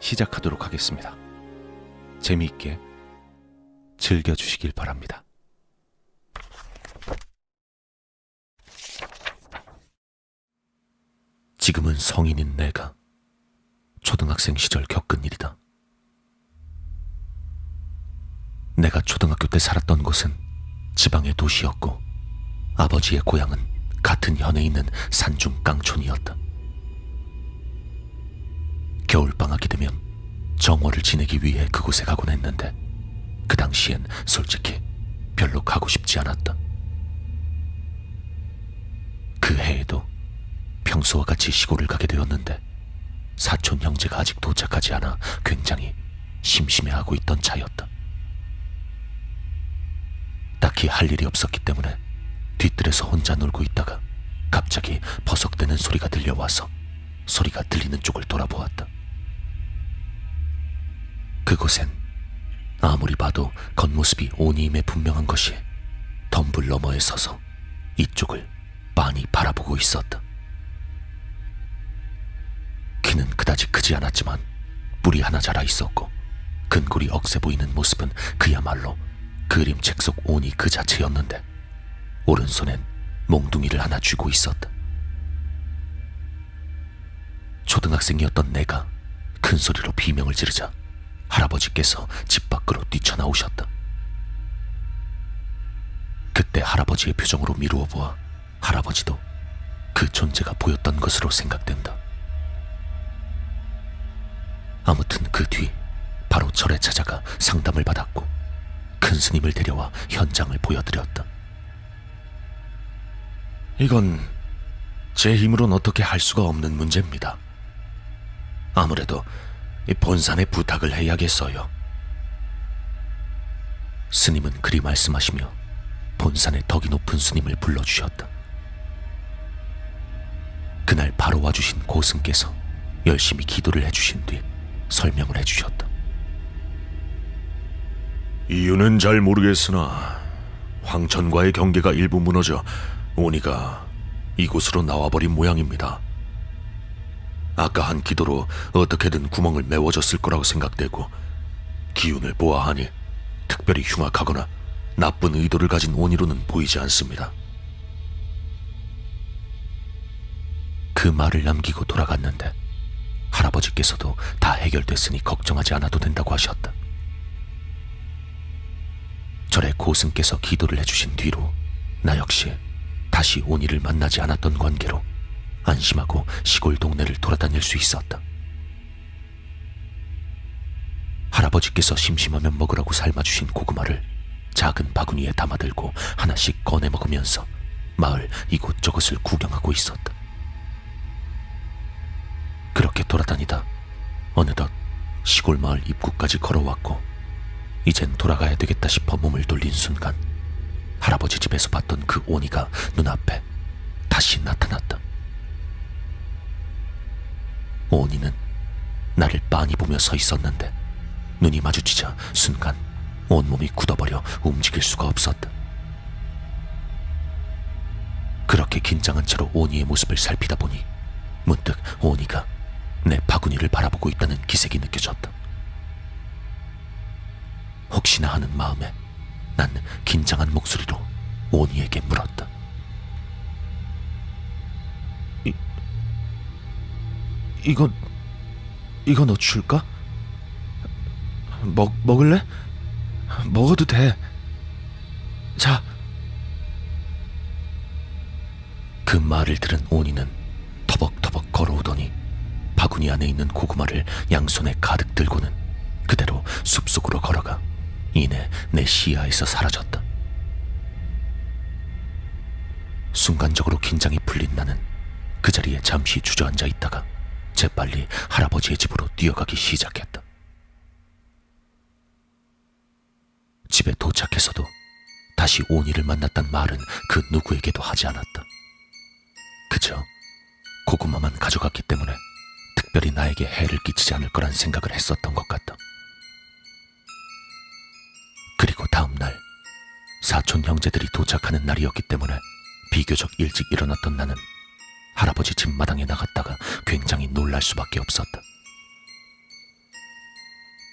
시작하도록 하겠습니다. 재미있게 즐겨주시길 바랍니다. 지금은 성인인 내가 초등학생 시절 겪은 일이다. 내가 초등학교 때 살았던 곳은 지방의 도시였고 아버지의 고향은 같은 현에 있는 산중 깡촌이었다. 겨울방학이 되면 정월을 지내기 위해 그곳에 가곤 했는데 그 당시엔 솔직히 별로 가고 싶지 않았다. 그 해에도 평소와 같이 시골을 가게 되었는데 사촌 형제가 아직 도착하지 않아 굉장히 심심해하고 있던 차였다. 딱히 할 일이 없었기 때문에 뒤뜰에서 혼자 놀고 있다가 갑자기 버석대는 소리가 들려와서 소리가 들리는 쪽을 돌아보았다. 그곳엔 아무리 봐도 겉모습이 오니임에 분명한 것이 덤불 너머에 서서 이쪽을 빤히 바라보고 있었다. 키는 그다지 크지 않았지만 뿔이 하나 자라 있었고 근골이 억세 보이는 모습은 그야말로 그림책 속 오니 그 자체였는데 오른손엔 몽둥이를 하나 쥐고 있었다. 초등학생이었던 내가 큰 소리로 비명을 지르자 할아버지께서 집 밖으로 뛰쳐나오셨다. 그때 할아버지의 표정으로 미루어 보아 할아버지도 그 존재가 보였던 것으로 생각된다. 아무튼 그 뒤 바로 절에 찾아가 상담을 받았고 큰 스님을 데려와 현장을 보여드렸다. 이건 제 힘으로는 어떻게 할 수가 없는 문제입니다. 아무래도 이 본산에 부탁을 해야겠어요. 스님은 그리 말씀하시며 본산의 덕이 높은 스님을 불러주셨다. 그날 바로 와주신 고승께서 열심히 기도를 해주신 뒤 설명을 해주셨다. 이유는 잘 모르겠으나 황천과의 경계가 일부 무너져 오니가 이곳으로 나와버린 모양입니다. 아까 한 기도로 어떻게든 구멍을 메워줬을 거라고 생각되고 기운을 보아하니 특별히 흉악하거나 나쁜 의도를 가진 원이로는 보이지 않습니다. 그 말을 남기고 돌아갔는데 할아버지께서도 다 해결됐으니 걱정하지 않아도 된다고 하셨다. 절에 고승께서 기도를 해주신 뒤로 나 역시 다시 온이를 만나지 않았던 관계로 안심하고 시골 동네를 돌아다닐 수 있었다. 할아버지께서 심심하면 먹으라고 삶아주신 고구마를 작은 바구니에 담아들고 하나씩 꺼내 먹으면서 마을 이곳저곳을 구경하고 있었다. 그렇게 돌아다니다 어느덧 시골 마을 입구까지 걸어왔고 이젠 돌아가야 되겠다 싶어 몸을 돌린 순간 할아버지 집에서 봤던 그 오니가 눈앞에 다시 나타났다. 오니는 나를 빤히 보며 서 있었는데 눈이 마주치자 순간 온몸이 굳어버려 움직일 수가 없었다. 그렇게 긴장한 채로 오니의 모습을 살피다 보니 문득 오니가 내 바구니를 바라보고 있다는 기색이 느껴졌다. 혹시나 하는 마음에 난 긴장한 목소리로 오니에게 물었다. 이, 이건, 이거 너 줄까? 먹, 먹을래? 먹어도 돼. 자. 그 말을 들은 오니는 터벅터벅 걸어오더니 바구니 안에 있는 고구마를 양손에 가득 들고는 그대로 숲속으로 걸어가 이내 내 시야에서 사라졌다. 순간적으로 긴장이 풀린 나는 그 자리에 잠시 주저앉아 있다가 재빨리 할아버지의 집으로 뛰어가기 시작했다. 집에 도착해서도 다시 오니를 만났단 말은 그 누구에게도 하지 않았다. 그저 고구마만 가져갔기 때문에 특별히 나에게 해를 끼치지 않을 거란 생각을 했었던 것 같다. 그리고 다음 날 사촌 형제들이 도착하는 날이었기 때문에 비교적 일찍 일어났던 나는 할아버지 집 마당에 나갔다가 굉장히 놀랄 수밖에 없었다.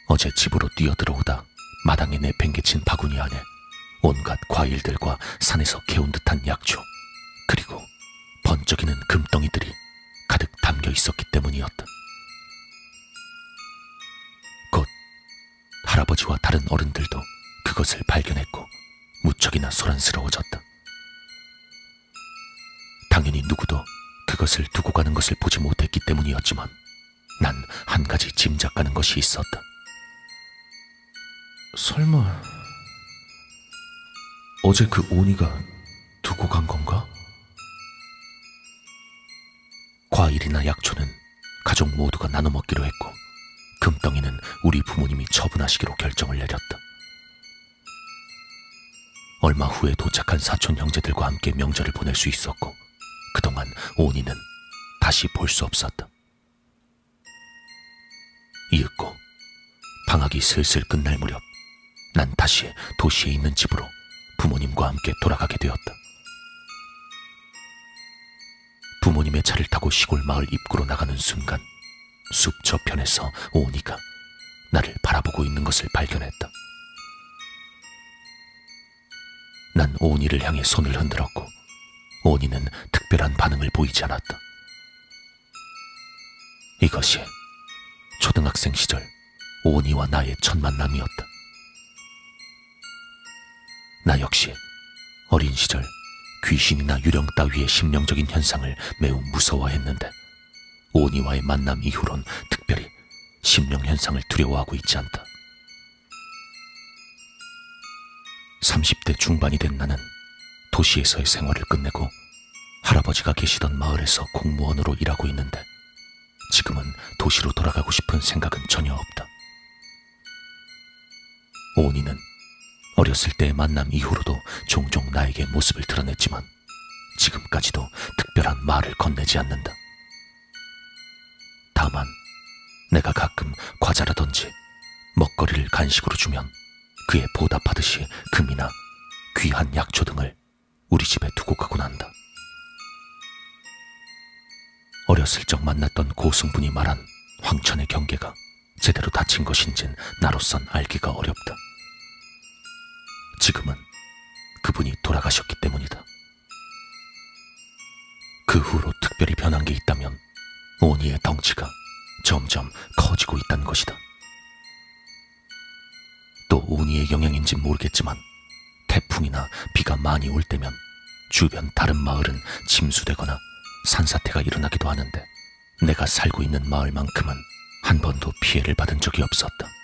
어제 집으로 뛰어들어오다 마당에 내팽개친 바구니 안에 온갖 과일들과 산에서 개온 듯한 약초 그리고 번쩍이는 금덩이들이 가득 담겨 있었기 때문이었다. 곧 할아버지와 다른 어른들도 그것을 발견했고 무척이나 소란스러워졌다. 당연히 누구도 그것을 두고 가는 것을 보지 못했기 때문이었지만 난 한 가지 짐작 가는 것이 있었다. 설마 어제 그 오니가 두고 간 건가? 과일이나 약초는 가족 모두가 나눠 먹기로 했고 금덩이는 우리 부모님이 처분하시기로 결정을 내렸다. 얼마 후에 도착한 사촌 형제들과 함께 명절을 보낼 수 있었고 그동안 오니는 다시 볼 수 없었다. 이윽고 방학이 슬슬 끝날 무렵 난 다시 도시에 있는 집으로 부모님과 함께 돌아가게 되었다. 부모님의 차를 타고 시골 마을 입구로 나가는 순간 숲 저편에서 오니가 나를 바라보고 있는 것을 발견했다. 난 오니를 향해 손을 흔들었고 오니는 특별한 반응을 보이지 않았다. 이것이 초등학생 시절 오니와 나의 첫 만남이었다. 나 역시 어린 시절 귀신이나 유령 따위의 심령적인 현상을 매우 무서워했는데 오니와의 만남 이후론 특별히 심령 현상을 두려워하고 있지 않다. 30대 중반이 된 나는 도시에서의 생활을 끝내고 할아버지가 계시던 마을에서 공무원으로 일하고 있는데 지금은 도시로 돌아가고 싶은 생각은 전혀 없다. 오니는 어렸을 때의 만남 이후로도 종종 나에게 모습을 드러냈지만 지금까지도 특별한 말을 건네지 않는다. 다만 내가 가끔 과자라든지 먹거리를 간식으로 주면 그에 보답하듯이 금이나 귀한 약초 등을 우리 집에 두고 가곤 한다. 어렸을 적 만났던 고승분이 말한 황천의 경계가 제대로 닫힌 것인진 나로선 알기가 어렵다. 지금은 그분이 돌아가셨기 때문이다. 그 후로 특별히 변한 게 있다면 오니의 덩치가 점점 커지고 있다는 것이다. 또 오니의 영향인지 모르겠지만 태풍이나 비가 많이 올 때면 주변 다른 마을은 침수되거나 산사태가 일어나기도 하는데 내가 살고 있는 마을만큼은 한 번도 피해를 받은 적이 없었다.